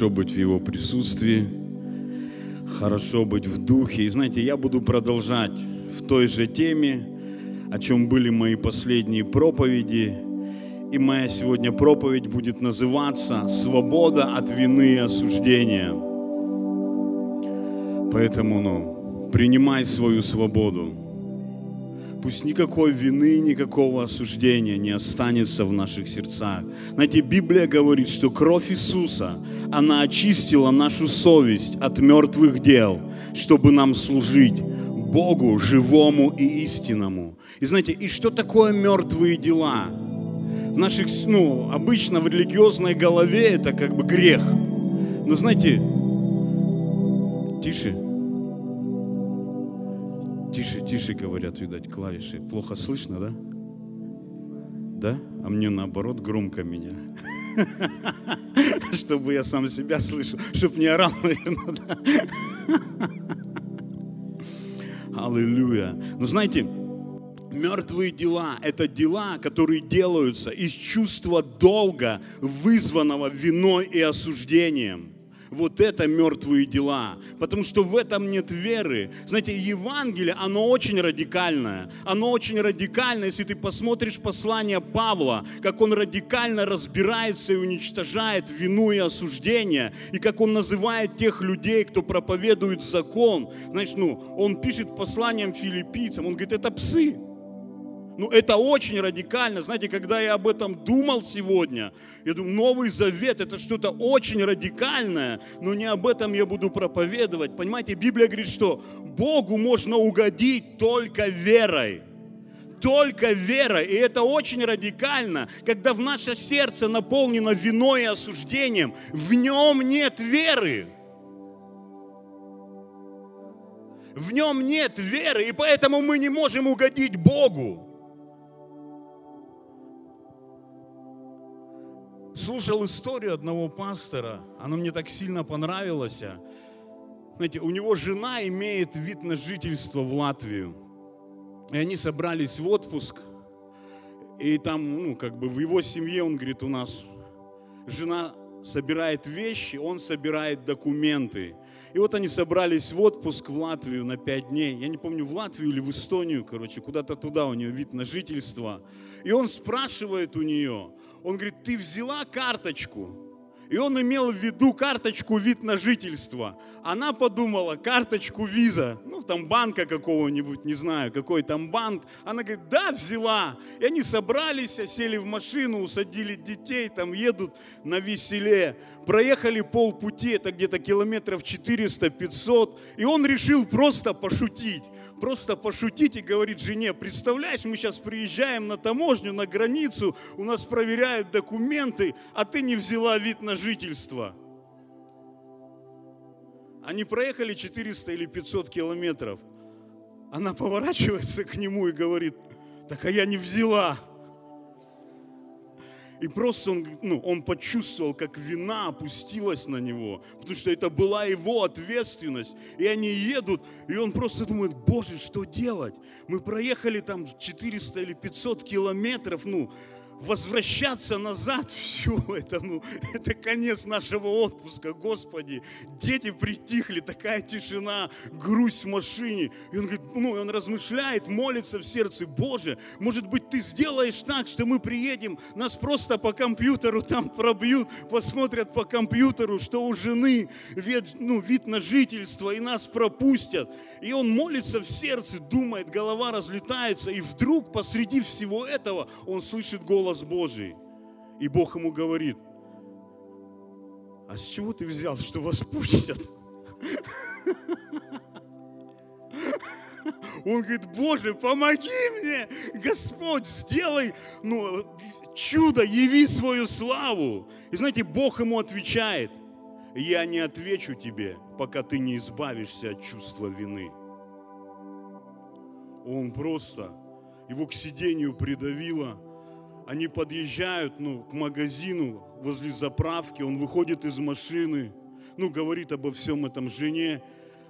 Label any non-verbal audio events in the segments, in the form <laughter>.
хорошо быть в Его присутствии, хорошо быть в духе. И знаете, я буду продолжать в той же теме, о чем были мои последние проповеди. И моя сегодня проповедь будет называться «Свобода от вины и осуждения». Поэтому, ну, принимай свою свободу. Пусть никакой вины, никакого осуждения не останется в наших сердцах. Знаете, Библия говорит, что кровь Иисуса, она очистила нашу совесть от мертвых дел, чтобы нам служить Богу живому и истинному. И знаете, и что такое мертвые дела? В наших, ну, обычно в религиозной голове это как бы грех. Но знаете, тише, Тише, тише говорят, видать, клавиши. Плохо слышно, да? Да? А мне наоборот громко меня. <laughs> Чтобы я сам себя слышал, чтобы не орал, <laughs> наверное, да? Аллилуйя. Но знаете, мертвые дела – это дела, которые делаются из чувства долга, вызванного виной и осуждением – вот это мертвые дела. Потому что в этом нет веры. Знаете, Евангелие, оно очень радикальное. Оно очень радикальное, если ты посмотришь послание Павла, как он радикально разбирается и уничтожает вину и осуждение, и как он называет тех людей, кто проповедует закон. Знаешь, ну, он пишет посланием филиппийцам, он говорит, это псы. Ну, это очень радикально. Знаете, когда я об этом думал сегодня, я думаю, Новый Завет – это что-то очень радикальное, но не об этом я буду проповедовать. Понимаете, Библия говорит, что Богу можно угодить только верой только верой. И это очень радикально, когда в наше сердце наполнено виной и осуждением. В нем нет веры. В нем нет веры, и поэтому мы не можем угодить Богу. Слушал историю одного пастора, она мне так сильно понравилась. Знаете, у него жена имеет вид на жительство в Латвию. И они собрались в отпуск. И там, ну, как бы в его семье, он говорит, у нас жена собирает вещи, он собирает документы. И вот они собрались в отпуск в Латвию на пять дней. Я не помню, в Латвию или в Эстонию, короче, куда-то туда у нее вид на жительство. И он спрашивает у нее, он говорит, ты взяла карточку? И он имел в виду карточку вид на жительство. Она подумала, карточку виза, ну там банка какого-нибудь, не знаю, какой там банк. Она говорит, да, взяла. И они собрались, сели в машину, усадили детей, там едут на веселе. Проехали полпути, это где-то километров 400-500. И он решил просто пошутить просто пошутить и говорит жене, представляешь, мы сейчас приезжаем на таможню, на границу, у нас проверяют документы, а ты не взяла вид на жительство. Они проехали 400 или 500 километров. Она поворачивается к нему и говорит, так а я не взяла. И просто он, ну, он почувствовал, как вина опустилась на него, потому что это была его ответственность. И они едут, и он просто думает, боже, что делать? Мы проехали там 400 или 500 километров, ну, возвращаться назад, <laughs> все это, ну, <laughs> это конец нашего отпуска, Господи. Дети притихли, такая тишина, грусть в машине. И он говорит, ну, он размышляет, молится в сердце, Боже, может быть, ты сделаешь так, что мы приедем, нас просто по компьютеру там пробьют, посмотрят по компьютеру, что у жены вид, ну, вид на жительство, и нас пропустят. И он молится в сердце, думает, голова разлетается, и вдруг посреди всего этого он слышит голос Божий. И Бог ему говорит, а с чего ты взял, что вас пустят? Он говорит, Боже, помоги мне, Господь, сделай ну, чудо, яви свою славу. И знаете, Бог ему отвечает, я не отвечу тебе, пока ты не избавишься от чувства вины. Он просто, его к сидению придавило. Они подъезжают ну, к магазину возле заправки, он выходит из машины, ну, говорит обо всем этом жене,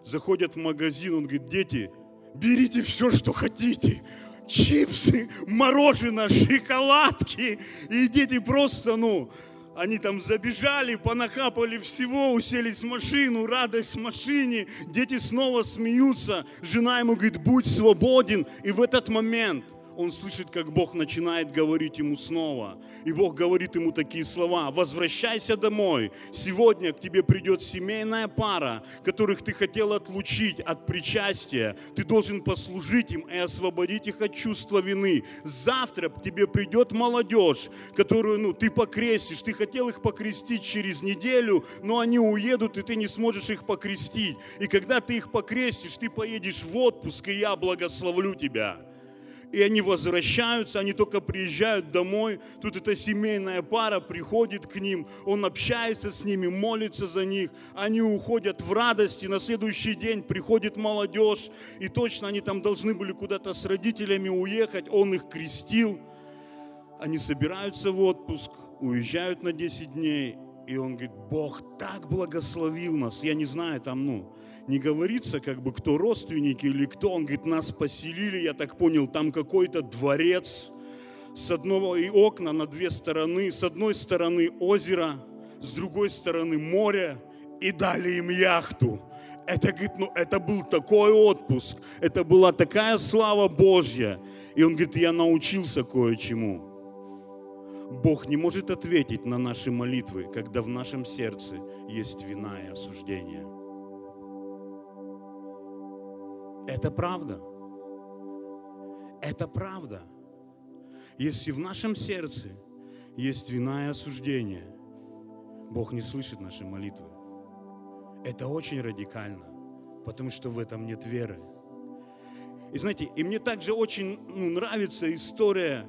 заходят в магазин, он говорит, дети, берите все, что хотите, чипсы, мороженое, шоколадки, и дети просто, ну, они там забежали, понахапали всего, уселись в машину, радость в машине, дети снова смеются, жена ему говорит, будь свободен. И в этот момент – он слышит, как Бог начинает говорить ему снова. И Бог говорит ему такие слова. Возвращайся домой. Сегодня к тебе придет семейная пара, которых ты хотел отлучить от причастия. Ты должен послужить им и освободить их от чувства вины. Завтра к тебе придет молодежь, которую ну, ты покрестишь. Ты хотел их покрестить через неделю, но они уедут, и ты не сможешь их покрестить. И когда ты их покрестишь, ты поедешь в отпуск, и я благословлю тебя и они возвращаются, они только приезжают домой, тут эта семейная пара приходит к ним, он общается с ними, молится за них, они уходят в радости, на следующий день приходит молодежь, и точно они там должны были куда-то с родителями уехать, он их крестил, они собираются в отпуск, уезжают на 10 дней, и он говорит, Бог так благословил нас, я не знаю, там, ну, не говорится, как бы, кто родственники или кто. Он говорит, нас поселили, я так понял, там какой-то дворец, с одного и окна на две стороны, с одной стороны озеро, с другой стороны море, и дали им яхту. Это, говорит, ну, это был такой отпуск, это была такая слава Божья. И он говорит, я научился кое-чему. Бог не может ответить на наши молитвы, когда в нашем сердце есть вина и осуждение. Это правда. Это правда. Если в нашем сердце есть вина и осуждение, Бог не слышит наши молитвы. Это очень радикально, потому что в этом нет веры. И знаете, и мне также очень ну, нравится история,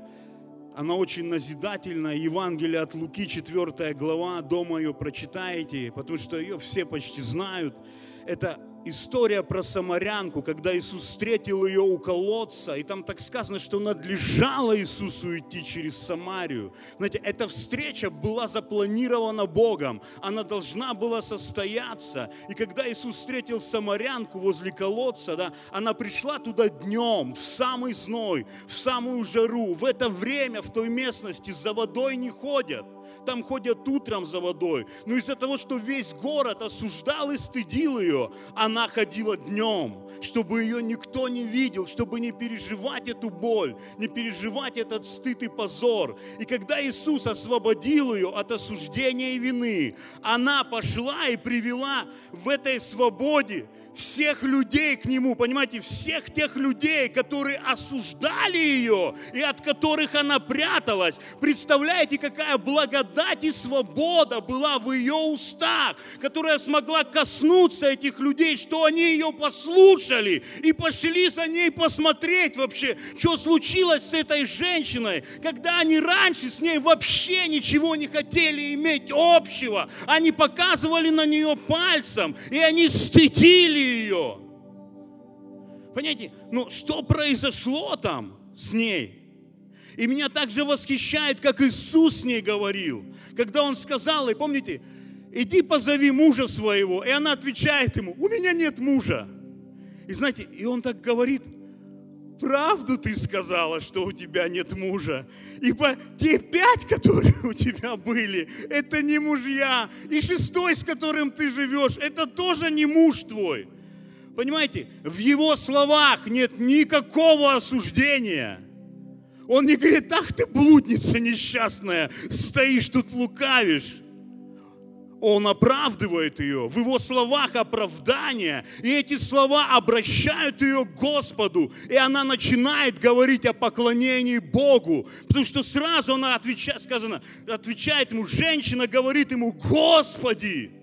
она очень назидательная, Евангелие от Луки, 4 глава, дома ее прочитаете, потому что ее все почти знают. Это история про самарянку, когда Иисус встретил ее у колодца, и там так сказано, что надлежало Иисусу идти через Самарию. Знаете, эта встреча была запланирована Богом, она должна была состояться. И когда Иисус встретил самарянку возле колодца, да, она пришла туда днем, в самый зной, в самую жару. В это время в той местности за водой не ходят там ходят утром за водой. Но из-за того, что весь город осуждал и стыдил ее, она ходила днем, чтобы ее никто не видел, чтобы не переживать эту боль, не переживать этот стыд и позор. И когда Иисус освободил ее от осуждения и вины, она пошла и привела в этой свободе всех людей к Нему, понимаете, всех тех людей, которые осуждали ее и от которых она пряталась. Представляете, какая благодать и свобода была в ее устах, которая смогла коснуться этих людей, что они ее послушали и пошли за ней посмотреть вообще, что случилось с этой женщиной, когда они раньше с ней вообще ничего не хотели иметь общего. Они показывали на нее пальцем, и они стыдили ее. Понимаете, ну что произошло там с ней? И меня также восхищает, как Иисус с ней говорил, когда Он сказал и помните, иди позови мужа своего. И она отвечает ему, у меня нет мужа. И знаете, и он так говорит, правду ты сказала, что у тебя нет мужа. Ибо те пять, которые у тебя были, это не мужья. И шестой, с которым ты живешь, это тоже не муж твой. Понимаете, в его словах нет никакого осуждения. Он не говорит, ах ты блудница несчастная, стоишь тут лукавишь. Он оправдывает ее, в его словах оправдание, и эти слова обращают ее к Господу, и она начинает говорить о поклонении Богу, потому что сразу она отвечает, сказано, отвечает ему, женщина говорит ему, Господи,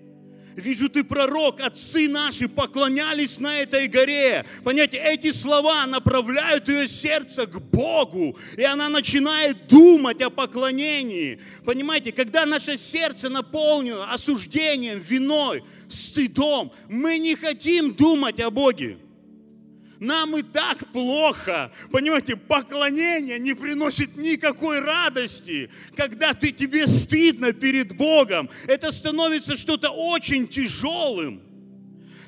Вижу, ты пророк, отцы наши поклонялись на этой горе. Понимаете, эти слова направляют ее сердце к Богу, и она начинает думать о поклонении. Понимаете, когда наше сердце наполнено осуждением, виной, стыдом, мы не хотим думать о Боге. Нам и так плохо. Понимаете, поклонение не приносит никакой радости. Когда ты, тебе стыдно перед Богом, это становится что-то очень тяжелым.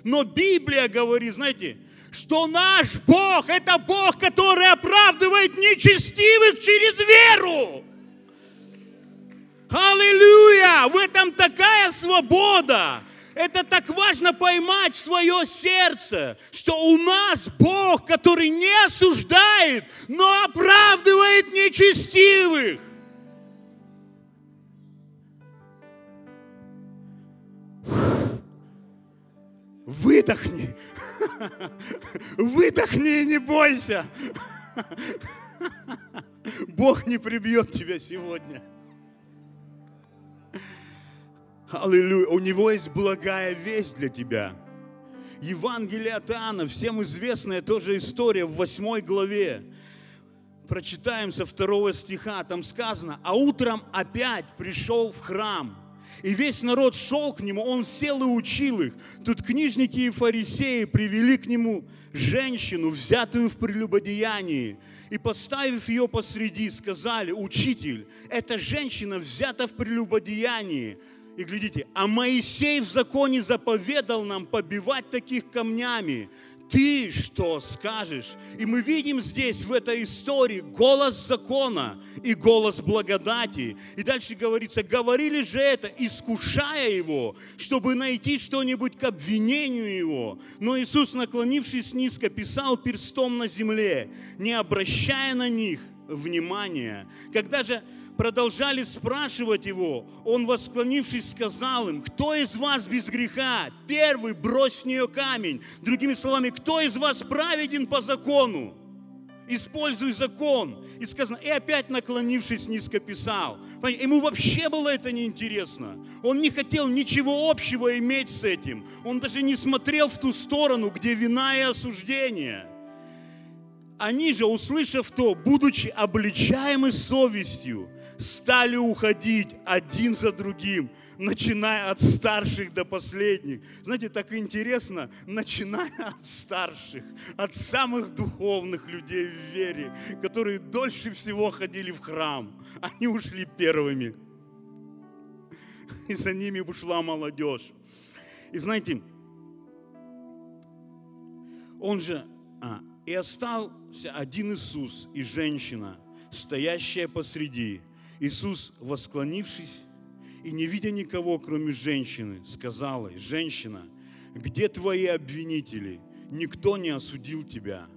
Но Библия говорит, знаете, что наш Бог – это Бог, который оправдывает нечестивых через веру. Аллилуйя! В этом такая свобода. Это так важно поймать свое сердце, что у нас Бог, который не осуждает, но оправдывает нечестивых. Выдохни. <laughs> Выдохни и не бойся. <laughs> Бог не прибьет тебя сегодня. Аллилуйя. У него есть благая весть для тебя. Евангелие от Иоанна, всем известная тоже история в восьмой главе. Прочитаем со второго стиха, там сказано, а утром опять пришел в храм, и весь народ шел к нему, он сел и учил их. Тут книжники и фарисеи привели к нему женщину, взятую в прелюбодеянии, и поставив ее посреди, сказали, учитель, эта женщина взята в прелюбодеянии. И глядите, а Моисей в законе заповедал нам побивать таких камнями. Ты что скажешь? И мы видим здесь, в этой истории, голос закона и голос благодати. И дальше говорится, говорили же это, искушая его, чтобы найти что-нибудь к обвинению его. Но Иисус, наклонившись низко, писал перстом на земле, не обращая на них внимания. Когда же продолжали спрашивать его, он, восклонившись, сказал им, кто из вас без греха? Первый брось в нее камень. Другими словами, кто из вас праведен по закону? Используй закон. И сказано, и опять наклонившись низко писал. Ему вообще было это неинтересно. Он не хотел ничего общего иметь с этим. Он даже не смотрел в ту сторону, где вина и осуждение. Они же, услышав то, будучи обличаемы совестью, стали уходить один за другим, начиная от старших до последних. Знаете, так интересно, начиная <laughs> от старших, от самых духовных людей в вере, которые дольше всего ходили в храм, они ушли первыми. И за ними ушла молодежь. И знаете, он же, а, и остался один Иисус и женщина, стоящая посреди, Иисус, восклонившись и не видя никого, кроме женщины, сказал ей, женщина, где твои обвинители? Никто не осудил тебя.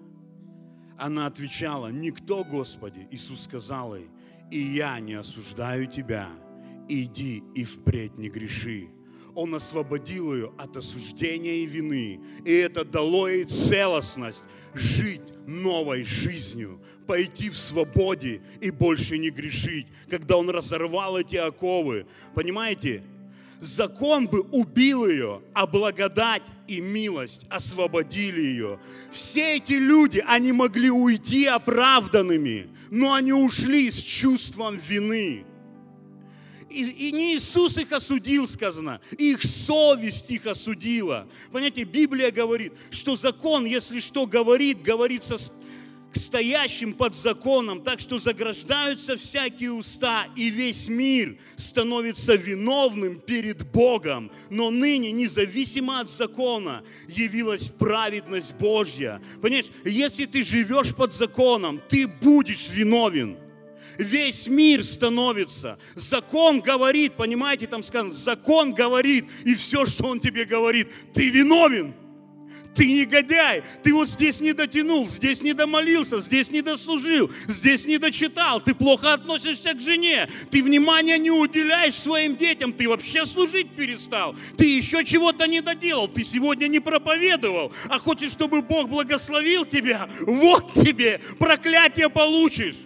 Она отвечала, никто, Господи. Иисус сказал ей, и я не осуждаю тебя. Иди и впредь не греши. Он освободил ее от осуждения и вины. И это дало ей целостность жить новой жизнью, пойти в свободе и больше не грешить, когда он разорвал эти оковы. Понимаете? Закон бы убил ее, а благодать и милость освободили ее. Все эти люди, они могли уйти оправданными, но они ушли с чувством вины и, и не Иисус их осудил, сказано, их совесть их осудила. Понимаете, Библия говорит, что закон, если что говорит, говорится к стоящим под законом, так что заграждаются всякие уста, и весь мир становится виновным перед Богом. Но ныне, независимо от закона, явилась праведность Божья. Понимаешь, если ты живешь под законом, ты будешь виновен весь мир становится. Закон говорит, понимаете, там сказано, закон говорит, и все, что он тебе говорит, ты виновен. Ты негодяй, ты вот здесь не дотянул, здесь не домолился, здесь не дослужил, здесь не дочитал, ты плохо относишься к жене, ты внимания не уделяешь своим детям, ты вообще служить перестал, ты еще чего-то не доделал, ты сегодня не проповедовал, а хочешь, чтобы Бог благословил тебя, вот тебе, проклятие получишь.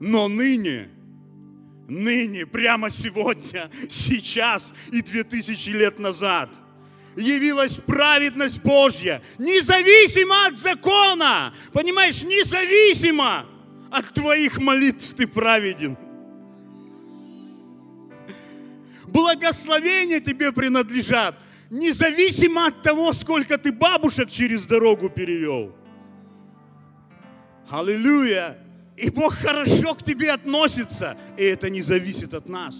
Но ныне, ныне, прямо сегодня, сейчас и две тысячи лет назад явилась праведность Божья, независимо от закона. Понимаешь, независимо от твоих молитв ты праведен. Благословения тебе принадлежат, независимо от того, сколько ты бабушек через дорогу перевел. Аллилуйя! И Бог хорошо к тебе относится, и это не зависит от нас.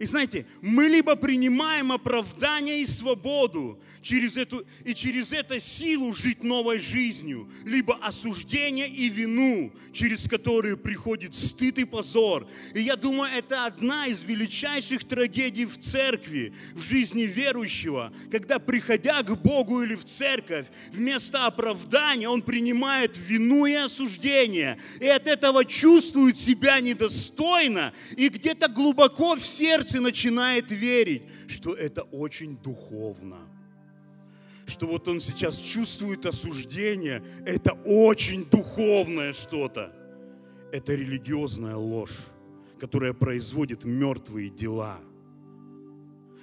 И знаете, мы либо принимаем оправдание и свободу через эту, и через это силу жить новой жизнью, либо осуждение и вину, через которые приходит стыд и позор. И я думаю, это одна из величайших трагедий в церкви, в жизни верующего, когда, приходя к Богу или в церковь, вместо оправдания он принимает вину и осуждение, и от этого чувствует себя недостойно, и где-то глубоко в сердце сердце начинает верить, что это очень духовно. Что вот он сейчас чувствует осуждение, это очень духовное что-то. Это религиозная ложь, которая производит мертвые дела.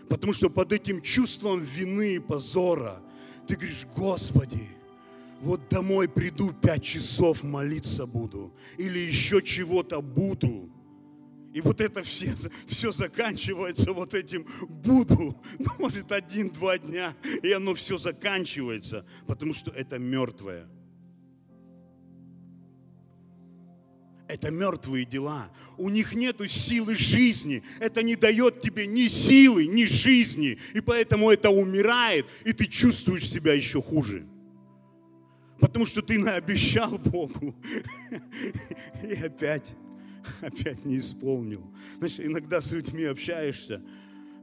Потому что под этим чувством вины и позора ты говоришь, Господи, вот домой приду, пять часов молиться буду, или еще чего-то буду – и вот это все, все заканчивается вот этим «буду». <laughs> Ну, может, один-два дня, и оно все заканчивается, потому что это мертвое. Это мертвые дела. У них нет силы жизни. Это не дает тебе ни силы, ни жизни. И поэтому это умирает, и ты чувствуешь себя еще хуже. Потому что ты наобещал Богу. <laughs> И опять <laughs> опять не исполнил. Знаешь, иногда с людьми общаешься,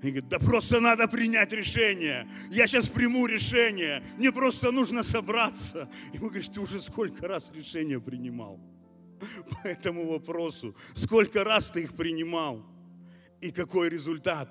и говорит, да просто надо принять решение. Я сейчас приму решение. Мне просто нужно собраться. И мы говорим, ты уже сколько раз решения принимал <laughs> по этому вопросу? Сколько раз ты их принимал? И какой результат?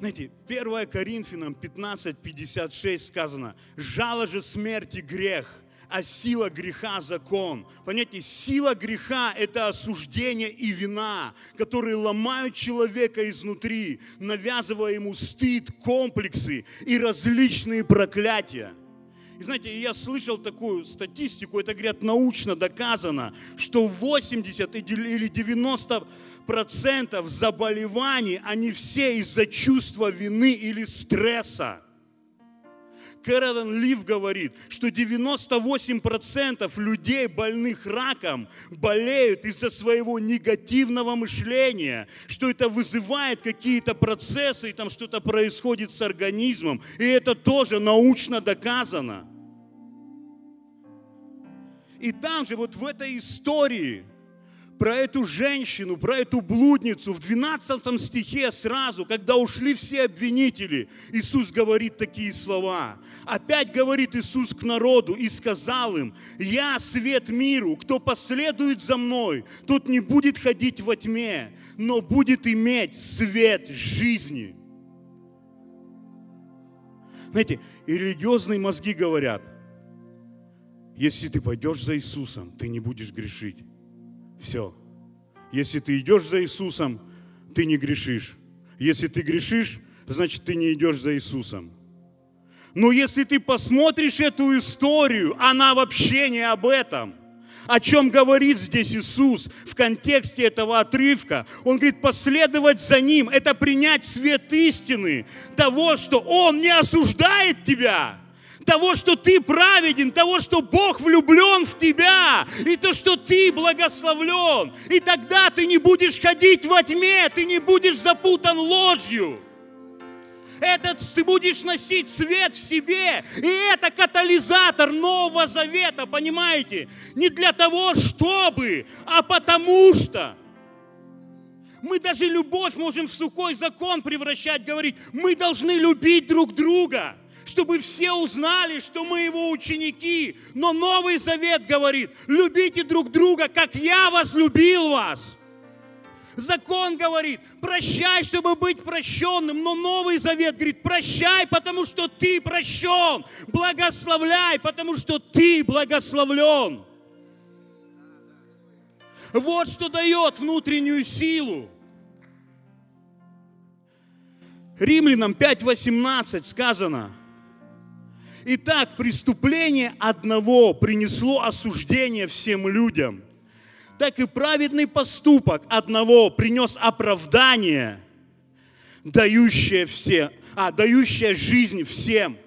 Знаете, 1 Коринфянам 15:56 сказано, жало же смерти грех – а сила греха – закон. Понимаете, сила греха – это осуждение и вина, которые ломают человека изнутри, навязывая ему стыд, комплексы и различные проклятия. И знаете, я слышал такую статистику, это, говорят, научно доказано, что 80 или 90 процентов заболеваний, они все из-за чувства вины или стресса. Кэролин Лив говорит, что 98% людей, больных раком, болеют из-за своего негативного мышления, что это вызывает какие-то процессы, и там что-то происходит с организмом. И это тоже научно доказано. И там же, вот в этой истории – про эту женщину, про эту блудницу в 12 стихе сразу, когда ушли все обвинители, Иисус говорит такие слова. Опять говорит Иисус к народу и сказал им, «Я свет миру, кто последует за мной, тот не будет ходить во тьме, но будет иметь свет жизни». Знаете, и религиозные мозги говорят, если ты пойдешь за Иисусом, ты не будешь грешить. Все. Если ты идешь за Иисусом, ты не грешишь. Если ты грешишь, значит ты не идешь за Иисусом. Но если ты посмотришь эту историю, она вообще не об этом. О чем говорит здесь Иисус в контексте этого отрывка? Он говорит, последовать за Ним – это принять свет истины, того, что Он не осуждает тебя, того, что ты праведен, того, что Бог влюблен в тебя, и то, что ты благословлен. И тогда ты не будешь ходить во тьме, ты не будешь запутан ложью. Этот ты будешь носить свет в себе. И это катализатор Нового Завета, понимаете? Не для того, чтобы, а потому что. Мы даже любовь можем в сухой закон превращать, говорить, мы должны любить друг друга чтобы все узнали, что мы его ученики. Но Новый Завет говорит, любите друг друга, как я возлюбил вас. Закон говорит, прощай, чтобы быть прощенным. Но Новый Завет говорит, прощай, потому что ты прощен. Благословляй, потому что ты благословлен. Вот что дает внутреннюю силу. Римлянам 5.18 сказано, Итак, преступление одного принесло осуждение всем людям, так и праведный поступок одного принес оправдание, дающее, все, а, дающее жизнь всем.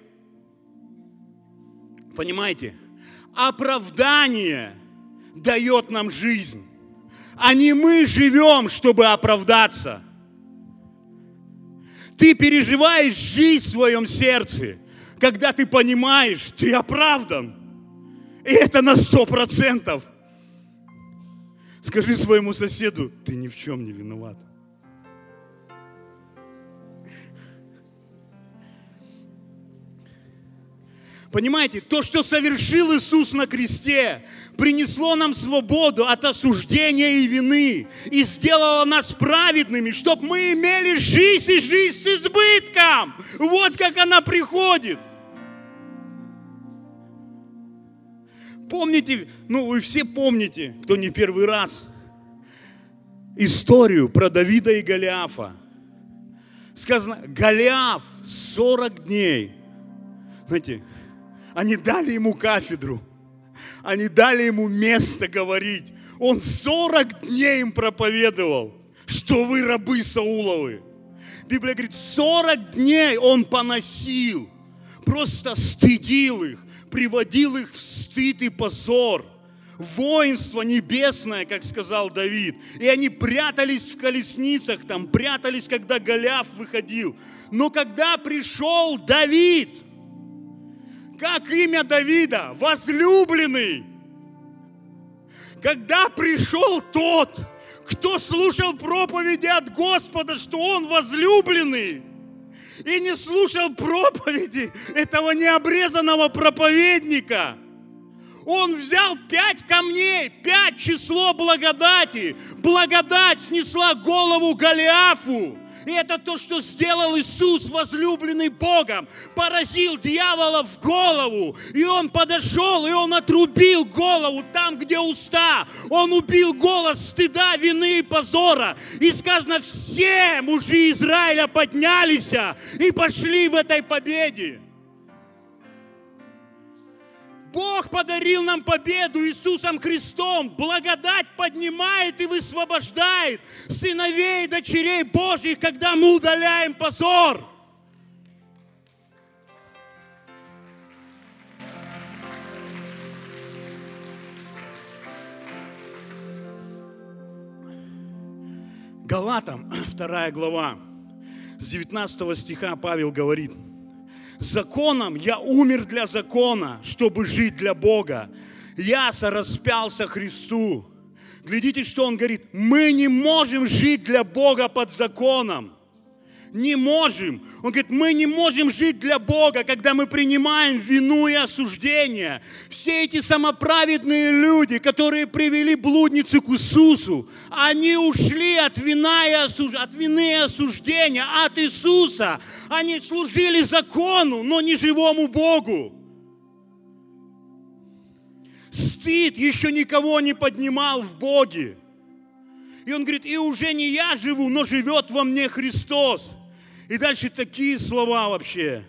Понимаете? Оправдание дает нам жизнь. а не мы живем, чтобы оправдаться. Ты переживаешь жизнь в своем сердце, когда ты понимаешь, ты оправдан. И это на сто процентов. Скажи своему соседу, ты ни в чем не виноват. Понимаете, то, что совершил Иисус на кресте, принесло нам свободу от осуждения и вины и сделало нас праведными, чтобы мы имели жизнь и жизнь с избытком. Вот как она приходит. Помните, ну вы все помните, кто не первый раз, историю про Давида и Голиафа. Сказано, Голиаф 40 дней, знаете, они дали ему кафедру. Они дали ему место говорить. Он 40 дней им проповедовал, что вы рабы Сауловы. Библия говорит, 40 дней он поносил, просто стыдил их, приводил их в стыд и позор. Воинство небесное, как сказал Давид. И они прятались в колесницах, там прятались, когда Голиаф выходил. Но когда пришел Давид – как имя Давида, возлюбленный. Когда пришел тот, кто слушал проповеди от Господа, что он возлюбленный, и не слушал проповеди этого необрезанного проповедника, он взял пять камней, пять число благодати. Благодать снесла голову Голиафу. И это то, что сделал Иисус, возлюбленный Богом. Поразил дьявола в голову. И он подошел, и он отрубил голову там, где уста. Он убил голос стыда, вины и позора. И сказано, все мужи Израиля поднялись и пошли в этой победе. Бог подарил нам победу Иисусом Христом. Благодать поднимает и высвобождает сыновей и дочерей Божьих, когда мы удаляем позор. Галатам, вторая глава, с 19 стиха Павел говорит – законом я умер для закона, чтобы жить для Бога. Я сораспялся Христу. Глядите, что он говорит. Мы не можем жить для Бога под законом не можем. Он говорит, мы не можем жить для Бога, когда мы принимаем вину и осуждение. Все эти самоправедные люди, которые привели блудницу к Иисусу, они ушли от, вина и осуж... от вины и осуждения, от Иисуса. Они служили закону, но не живому Богу. Стыд еще никого не поднимал в Боге. И он говорит, и уже не я живу, но живет во мне Христос. И дальше такие слова вообще.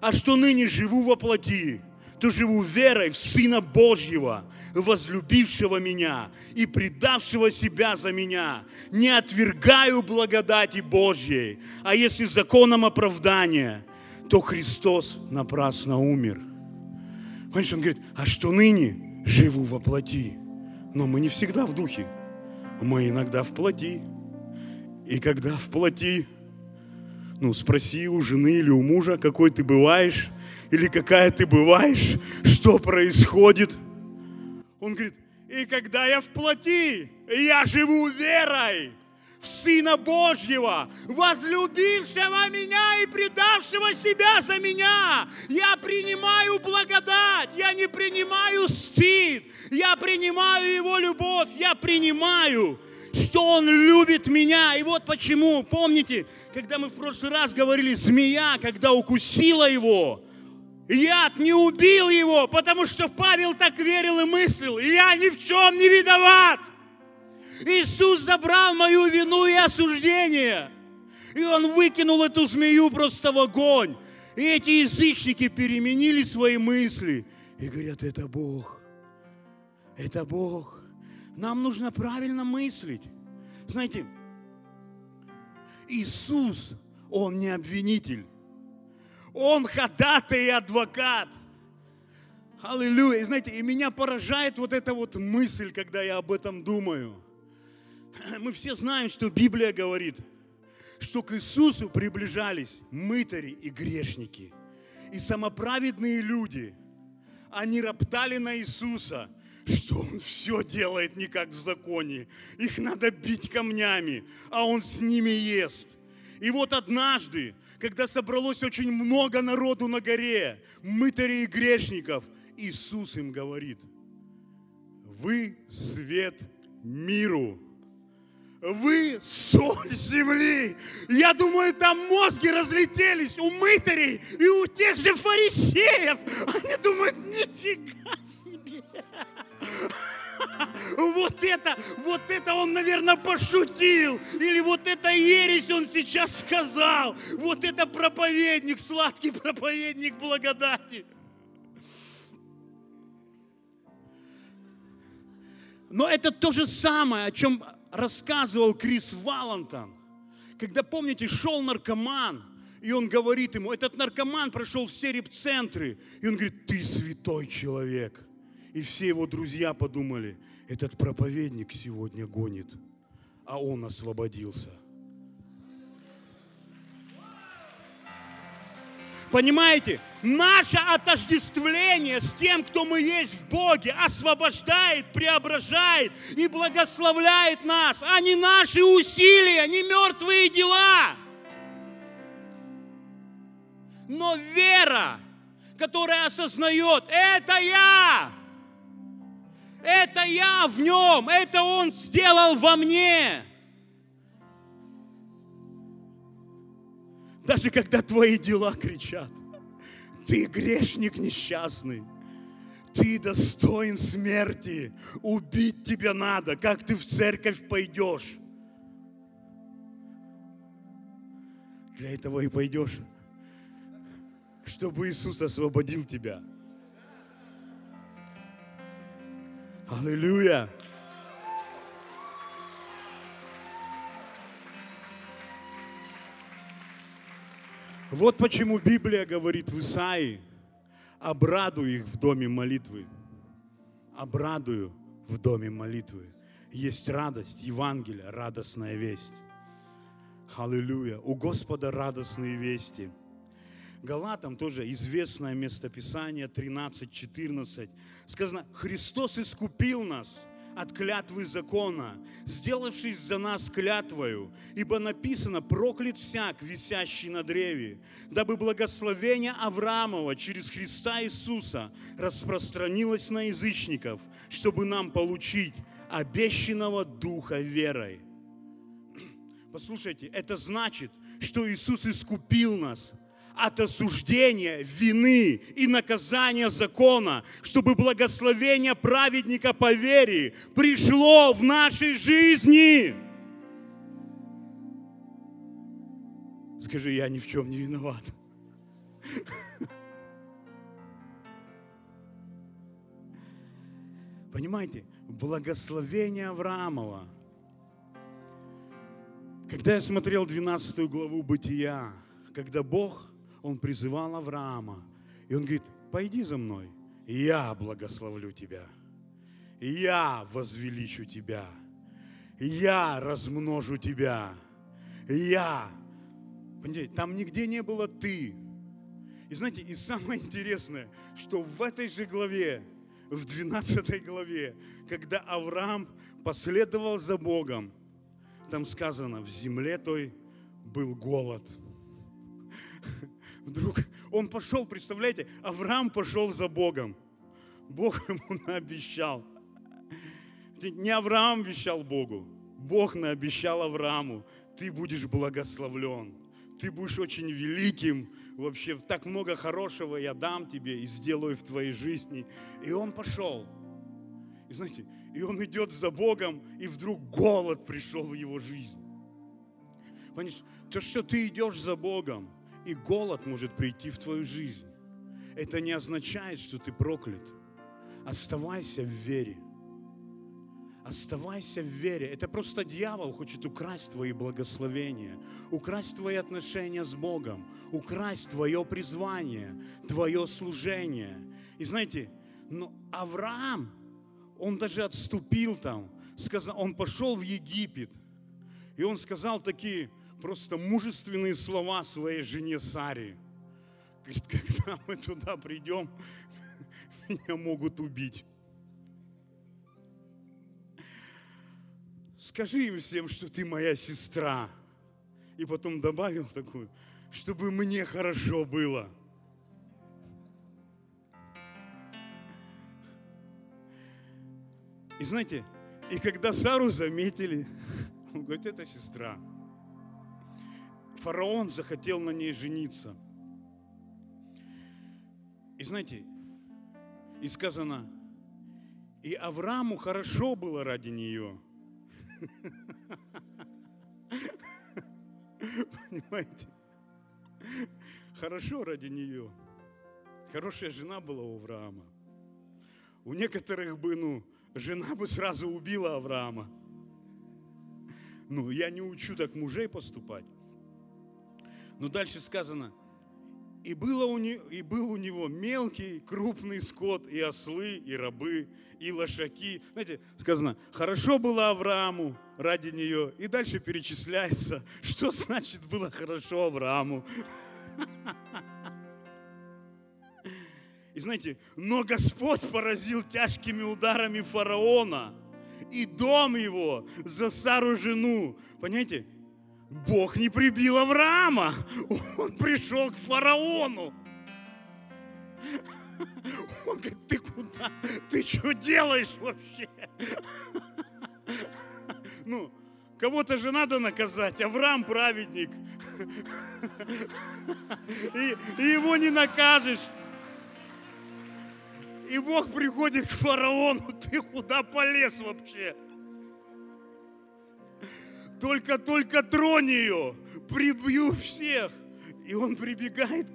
А что ныне живу во плоти, то живу верой в Сына Божьего, возлюбившего меня и предавшего себя за меня. Не отвергаю благодати Божьей, а если законом оправдания, то Христос напрасно умер. Понимаешь, он говорит, а что ныне живу во плоти? Но мы не всегда в духе, мы иногда в плоти. И когда в плоти, ну, спроси у жены или у мужа, какой ты бываешь, или какая ты бываешь, что происходит. Он говорит, и когда я в плоти, я живу верой в Сына Божьего, возлюбившего меня и предавшего себя за меня. Я принимаю благодать, я не принимаю стыд, я принимаю Его любовь, я принимаю что Он любит меня. И вот почему, помните, когда мы в прошлый раз говорили, змея, когда укусила его, яд не убил его, потому что Павел так верил и мыслил, я ни в чем не виноват. Иисус забрал мою вину и осуждение. И Он выкинул эту змею просто в огонь. И эти язычники переменили свои мысли и говорят, это Бог. Это Бог. Нам нужно правильно мыслить. Знаете, Иисус, Он не обвинитель. Он ходатай и адвокат. Аллилуйя. И знаете, и меня поражает вот эта вот мысль, когда я об этом думаю. <clears throat> мы все знаем, что Библия говорит, что к Иисусу приближались мытари и грешники. И самоправедные люди, они роптали на Иисуса, что Он все делает не как в законе. Их надо бить камнями, а Он с ними ест. И вот однажды, когда собралось очень много народу на горе, мытарей и грешников, Иисус им говорит, вы свет миру. Вы соль земли. Я думаю, там мозги разлетелись у мытарей и у тех же фарисеев. Они думают, нифига себе. <laughs> Вот это, вот это он, наверное, пошутил. Или вот это ересь он сейчас сказал. Вот это проповедник, сладкий проповедник благодати. Но это то же самое, о чем рассказывал Крис Валантон. Когда, помните, шел наркоман, и он говорит ему, этот наркоман прошел все репцентры, и он говорит, ты святой человек. И все его друзья подумали, этот проповедник сегодня гонит, а он освободился. Понимаете, наше отождествление с тем, кто мы есть в Боге, освобождает, преображает и благословляет нас, а не наши усилия, не мертвые дела. Но вера, которая осознает, это я, это я в нем, это он сделал во мне. Даже когда твои дела кричат, ты грешник несчастный, ты достоин смерти, убить тебя надо, как ты в церковь пойдешь. Для этого и пойдешь, чтобы Иисус освободил тебя – Аллилуйя! Вот почему Библия говорит в Исаии, обрадуй их в доме молитвы. Обрадую в доме молитвы. Есть радость, Евангелие, радостная весть. Аллилуйя. У Господа радостные вести – Галатам тоже известное местописание 13-14. Сказано, Христос искупил нас от клятвы закона, сделавшись за нас клятвою, ибо написано, проклят всяк, висящий на древе, дабы благословение Авраамова через Христа Иисуса распространилось на язычников, чтобы нам получить обещанного Духа верой. Послушайте, это значит, что Иисус искупил нас – от осуждения, вины и наказания закона, чтобы благословение праведника по вере пришло в нашей жизни. Скажи, я ни в чем не виноват. Понимаете, благословение Авраамова. Когда я смотрел 12 главу Бытия, когда Бог он призывал Авраама. И он говорит, пойди за мной, я благословлю тебя. Я возвеличу тебя. Я размножу тебя. Я. Понимаете, там нигде не было ты. И знаете, и самое интересное, что в этой же главе, в 12 главе, когда Авраам последовал за Богом, там сказано, в земле той был голод – вдруг он пошел, представляете, Авраам пошел за Богом. Бог <laughs> ему наобещал. Не Авраам обещал Богу, Бог наобещал Аврааму, ты будешь благословлен, ты будешь очень великим, вообще так много хорошего я дам тебе и сделаю в твоей жизни. И он пошел. И знаете, и он идет за Богом, и вдруг голод пришел в его жизнь. Понимаешь, то, что ты идешь за Богом, и голод может прийти в твою жизнь. Это не означает, что ты проклят. Оставайся в вере. Оставайся в вере. Это просто дьявол хочет украсть твои благословения, украсть твои отношения с Богом, украсть твое призвание, твое служение. И знаете, но Авраам, он даже отступил там, сказал, он пошел в Египет, и он сказал такие просто мужественные слова своей жене Саре. Говорит, когда мы туда придем, <laughs> меня могут убить. Скажи им всем, что ты моя сестра. И потом добавил такую, чтобы мне хорошо было. И знаете, и когда Сару заметили, <laughs> он говорит, это сестра. Фараон захотел на ней жениться. И знаете, и сказано, и Аврааму хорошо было ради нее. Понимаете? Хорошо ради нее. Хорошая жена была у Авраама. У некоторых бы, ну, жена бы сразу убила Авраама. Ну, я не учу так мужей поступать. Но дальше сказано, и, было у него, и был у него мелкий, крупный скот, и ослы, и рабы, и лошаки. Знаете, сказано, хорошо было Аврааму ради нее. И дальше перечисляется, <laughs> что значит было хорошо Аврааму. И знаете, но Господь поразил тяжкими ударами фараона и дом его за Сару жену. Понимаете? Бог не прибил Авраама. Он пришел к фараону. Он говорит, ты куда? Ты что делаешь вообще? Ну, кого-то же надо наказать. Авраам праведник. И, и его не накажешь. И Бог приходит к фараону, ты куда полез вообще? Только-только тронь ее, прибью всех. И он прибегает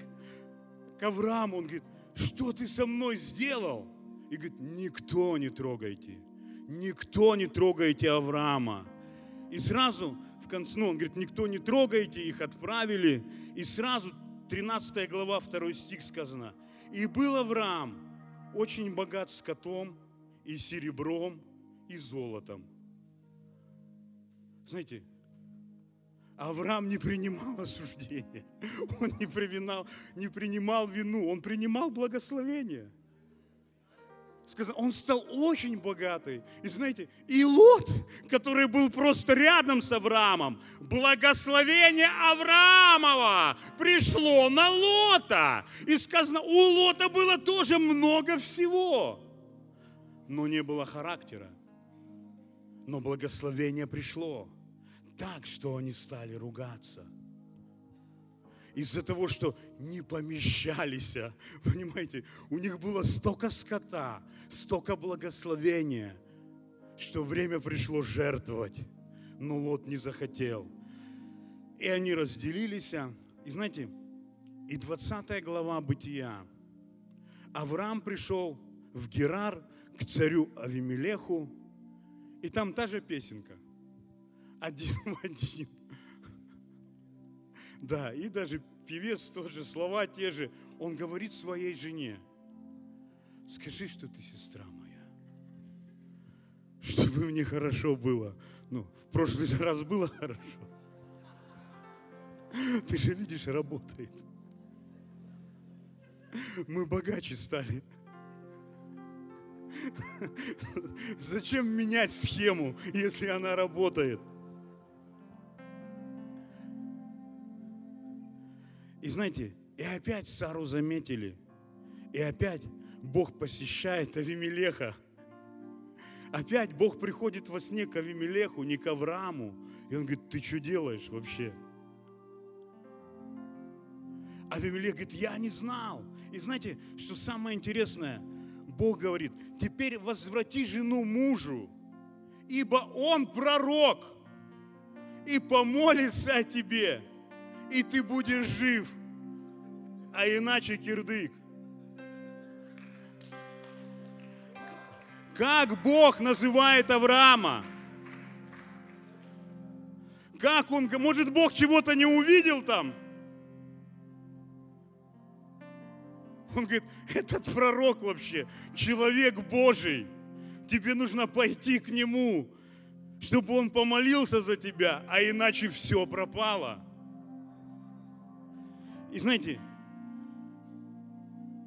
к Аврааму, он говорит, что ты со мной сделал? И говорит, никто не трогайте, никто не трогайте Авраама. И сразу в конце, ну, он говорит, никто не трогайте, их отправили. И сразу 13 глава, 2 стих сказано, и был Авраам, очень богат скотом и серебром и золотом. Знаете, Авраам не принимал осуждения, он не принимал, не принимал вину, он принимал благословение – сказал, он стал очень богатый. И знаете, и Лот, который был просто рядом с Авраамом, благословение Авраамова пришло на Лота. И сказано, у Лота было тоже много всего, но не было характера. Но благословение пришло так, что они стали ругаться – из-за того, что не помещались. <laughs> Понимаете, у них было столько скота, столько благословения, что время пришло жертвовать. Но Лот не захотел. И они разделились. И знаете, и 20 глава Бытия. Авраам пришел в Герар к царю Авимелеху, и там та же песенка. Один в один. Да, и даже певец тоже, слова те же. Он говорит своей жене, скажи, что ты сестра моя, чтобы мне хорошо было. Ну, в прошлый раз было хорошо. Ты же видишь, работает. Мы богаче стали. Зачем менять схему, если она работает? И знаете, и опять Сару заметили. И опять Бог посещает Авимелеха. Опять Бог приходит во сне к Авимелеху, не к Аврааму. И он говорит, ты что делаешь вообще? Авимелех говорит, я не знал. И знаете, что самое интересное? Бог говорит, теперь возврати жену мужу, ибо он пророк и помолится о тебе, и ты будешь жив а иначе кирдык. Как Бог называет Авраама? Как он, может Бог чего-то не увидел там? Он говорит, этот пророк вообще, человек Божий, тебе нужно пойти к нему, чтобы он помолился за тебя, а иначе все пропало. И знаете,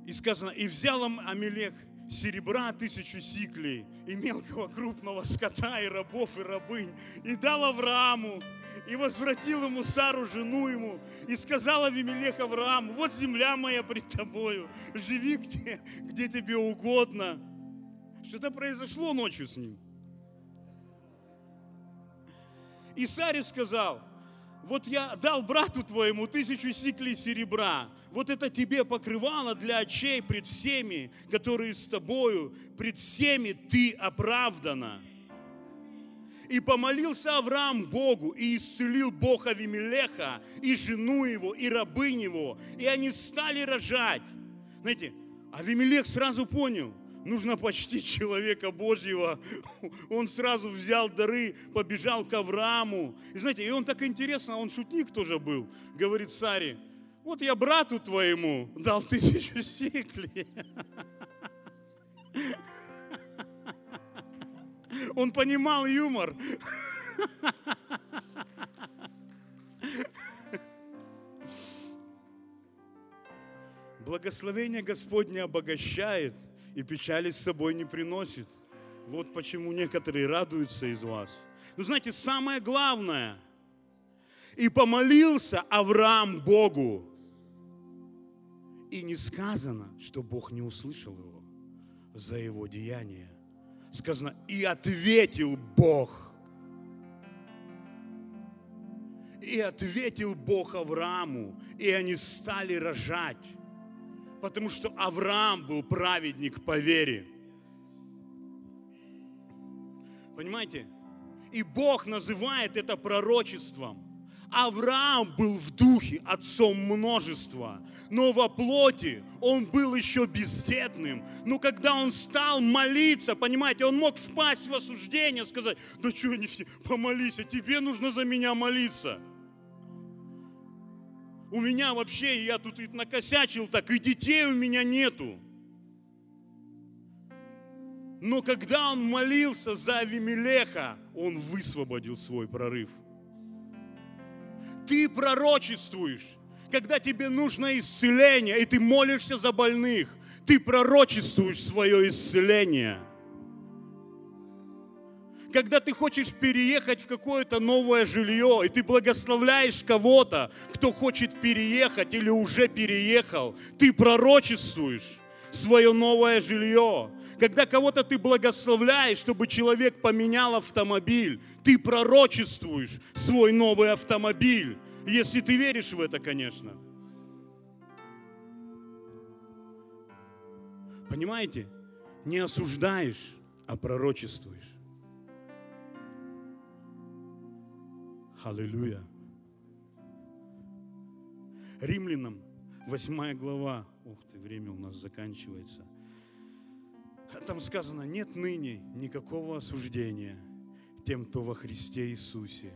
и сказано, и взял Амелех серебра тысячу сиклей, и мелкого крупного скота, и рабов, и рабынь, и дал Аврааму, и возвратил ему Сару, жену ему, и сказал Авимелех Аврааму, вот земля моя пред тобою, живи где, где тебе угодно. Что-то произошло ночью с ним. И Саре сказал, вот я дал брату твоему тысячу сиклей серебра, вот это тебе покрывало для очей пред всеми, которые с тобою, пред всеми ты оправдана. И помолился Авраам Богу, и исцелил Бог Авимелеха, и жену его, и рабынь его, и они стали рожать. Знаете, Авимелех сразу понял, нужно почтить человека Божьего. Он сразу взял дары, побежал к Аврааму. И знаете, и он так интересно, он шутник тоже был. Говорит Саре, вот я брату твоему дал тысячу сиклей. Он понимал юмор. Благословение Господне обогащает и печали с собой не приносит. Вот почему некоторые радуются из вас. Но знаете, самое главное, и помолился Авраам Богу. И не сказано, что Бог не услышал его за его деяние. Сказано, и ответил Бог. И ответил Бог Аврааму, и они стали рожать потому что Авраам был праведник по вере. Понимаете? И Бог называет это пророчеством. Авраам был в духе отцом множества, но во плоти он был еще бездетным. Но когда он стал молиться, понимаете, он мог впасть в осуждение, сказать, да что они все, помолись, а тебе нужно за меня молиться – у меня вообще, я тут и накосячил так, и детей у меня нету. Но когда он молился за Авимелеха, он высвободил свой прорыв. Ты пророчествуешь, когда тебе нужно исцеление, и ты молишься за больных. Ты пророчествуешь свое исцеление – когда ты хочешь переехать в какое-то новое жилье, и ты благословляешь кого-то, кто хочет переехать или уже переехал, ты пророчествуешь свое новое жилье. Когда кого-то ты благословляешь, чтобы человек поменял автомобиль, ты пророчествуешь свой новый автомобиль. Если ты веришь в это, конечно. Понимаете? Не осуждаешь, а пророчествуешь. Аллилуйя. Римлянам, 8 глава. Ух ты, время у нас заканчивается. Там сказано, нет ныне никакого осуждения тем, кто во Христе Иисусе.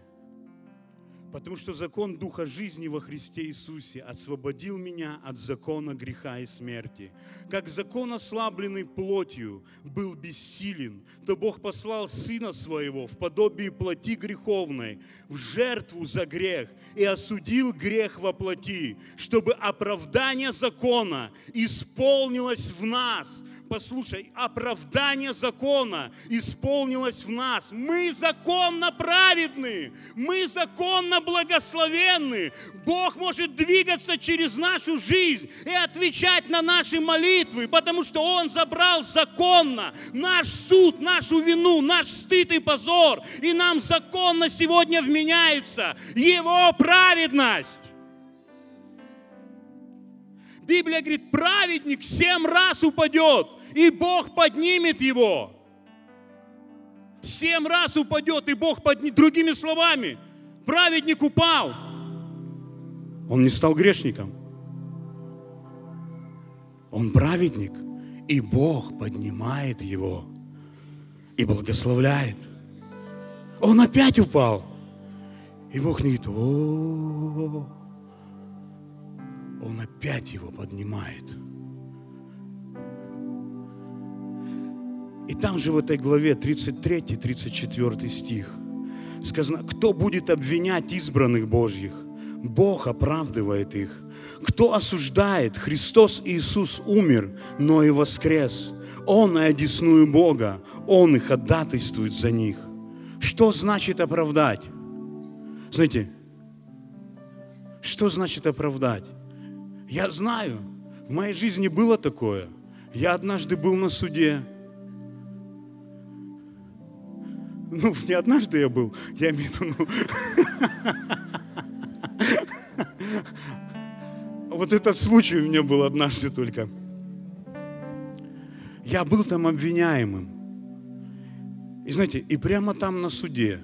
Потому что закон Духа жизни во Христе Иисусе освободил меня от закона греха и смерти. Как закон, ослабленный плотью, был бессилен, то Бог послал Сына Своего в подобие плоти греховной, в жертву за грех, и осудил грех во плоти, чтобы оправдание закона исполнилось в нас – послушай, оправдание закона исполнилось в нас. Мы законно праведны, мы законно благословенны. Бог может двигаться через нашу жизнь и отвечать на наши молитвы, потому что Он забрал законно наш суд, нашу вину, наш стыд и позор. И нам законно сегодня вменяется Его праведность. Библия говорит, праведник семь раз упадет, и Бог поднимет его. Семь раз упадет, и Бог поднимет. Другими словами, праведник упал. Он не стал грешником. Он праведник, и Бог поднимает его и благословляет. Он опять упал. И Бог не говорит, о, он опять его поднимает. И там же в этой главе 33-34 стих – Сказано, кто будет обвинять избранных Божьих? Бог оправдывает их. Кто осуждает? Христос Иисус умер, но и воскрес. Он и одесную Бога, Он и ходатайствует за них. Что значит оправдать? Знаете, что значит оправдать? Я знаю, в моей жизни было такое. Я однажды был на суде. Ну, не однажды я был, я имею в виду, ну... Вот этот случай у меня был однажды только. Я был там обвиняемым. И знаете, и прямо там на суде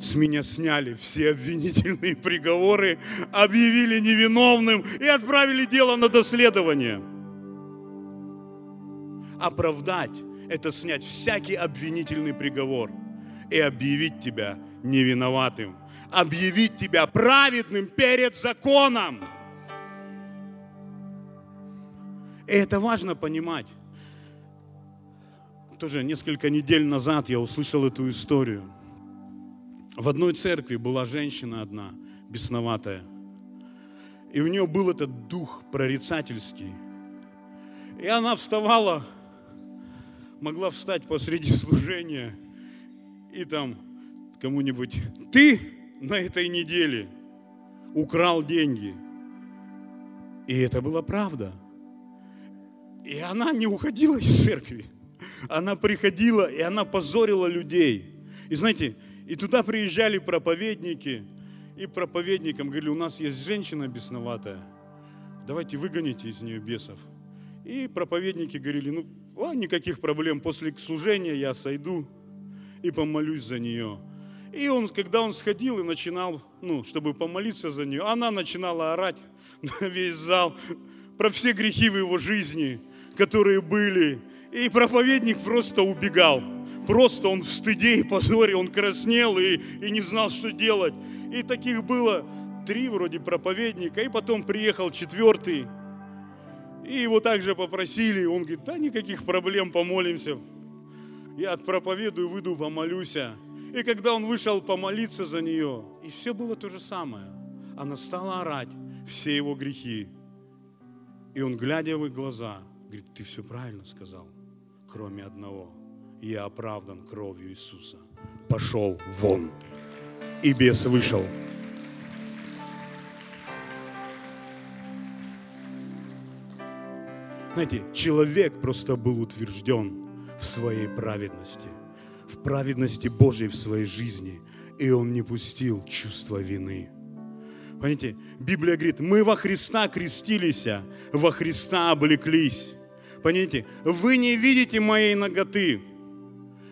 с меня сняли все обвинительные приговоры, объявили невиновным и отправили дело на доследование. Оправдать – это снять всякий обвинительный приговор и объявить тебя невиноватым, объявить тебя праведным перед законом. И это важно понимать. Тоже несколько недель назад я услышал эту историю. В одной церкви была женщина одна, бесноватая. И у нее был этот дух прорицательский. И она вставала, могла встать посреди <laughs> служения и там кому-нибудь, ты на этой неделе украл деньги. И это была правда. И она не уходила из церкви. Она приходила, и она позорила людей. И знаете, и туда приезжали проповедники, и проповедникам говорили, у нас есть женщина бесноватая, давайте выгоните из нее бесов. И проповедники говорили, ну, а, никаких проблем, после служения я сойду и помолюсь за нее. И он, когда он сходил и начинал, ну, чтобы помолиться за нее, она начинала орать на весь зал про все грехи в его жизни – которые были. И проповедник просто убегал. Просто он в стыде и позоре, он краснел и, и не знал, что делать. И таких было три вроде проповедника, и потом приехал четвертый. И его также попросили, он говорит, да никаких проблем, помолимся. Я отпроповедую, выйду, помолюсь. И когда он вышел помолиться за нее, и все было то же самое. Она стала орать все его грехи. И он, глядя в их глаза, Говорит, ты все правильно сказал, кроме одного. Я оправдан кровью Иисуса. Пошел вон. И бес вышел. Знаете, человек просто был утвержден в своей праведности, в праведности Божьей в своей жизни, и он не пустил чувство вины. Понимаете, Библия говорит, мы во Христа крестились, во Христа облеклись. Понимаете, вы не видите моей ноготы.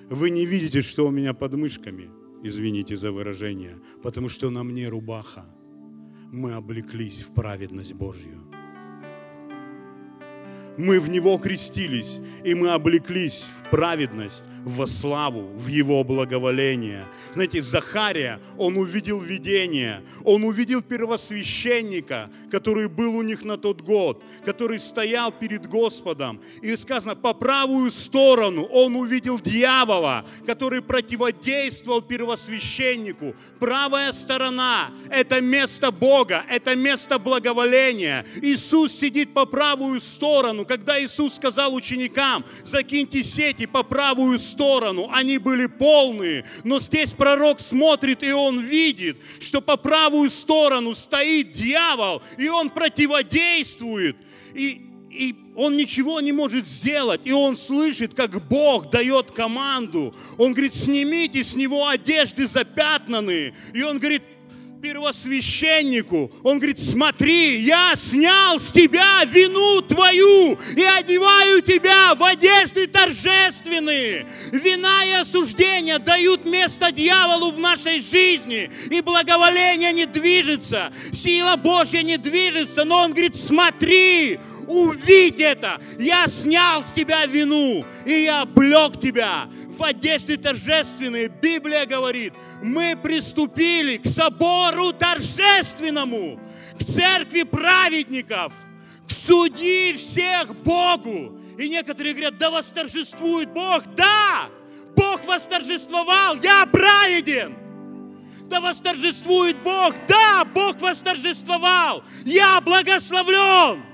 Вы не видите, что у меня под мышками. Извините за выражение. Потому что на мне рубаха. Мы облеклись в праведность Божью. Мы в Него крестились, и мы облеклись в праведность, во славу, в Его благоволение. Знаете, Захария, он увидел видение, он увидел первосвященника, который был у них на тот год, который стоял перед Господом. И сказано, по правую сторону он увидел дьявола, который противодействовал первосвященнику. Правая сторона – это место Бога, это место благоволения. Иисус сидит по правую сторону. Когда Иисус сказал ученикам, закиньте сети по правую сторону, сторону, они были полные. Но здесь пророк смотрит, и он видит, что по правую сторону стоит дьявол, и он противодействует. И, и он ничего не может сделать. И он слышит, как Бог дает команду. Он говорит, снимите с него одежды запятнанные. И он говорит, первосвященнику. Он говорит, смотри, я снял с тебя вину твою и одеваю тебя в одежды торжественные. Вина и осуждение дают место дьяволу в нашей жизни, и благоволение не движется, сила Божья не движется, но он говорит, смотри, увидь это, я снял с тебя вину, и я облег тебя в одежды торжественные. Библия говорит, мы приступили к собору торжественному, к церкви праведников, к судьи всех Богу. И некоторые говорят, да восторжествует Бог. Да, Бог восторжествовал, я праведен. Да восторжествует Бог! Да, Бог восторжествовал! Я благословлен!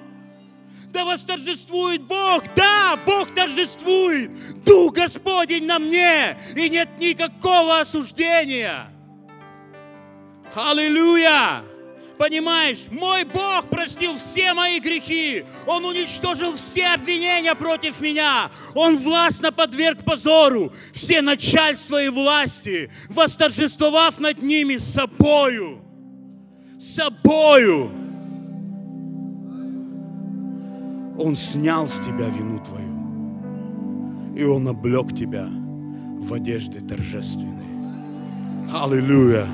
Да восторжествует Бог! Да, Бог торжествует! Дух Господень на мне! И нет никакого осуждения! Аллилуйя! Понимаешь, мой Бог простил все мои грехи. Он уничтожил все обвинения против меня. Он властно подверг позору все начальства и власти, восторжествовав над ними собою. Собою. Он снял с тебя вину твою. И Он облег тебя в одежды торжественные. Аллилуйя.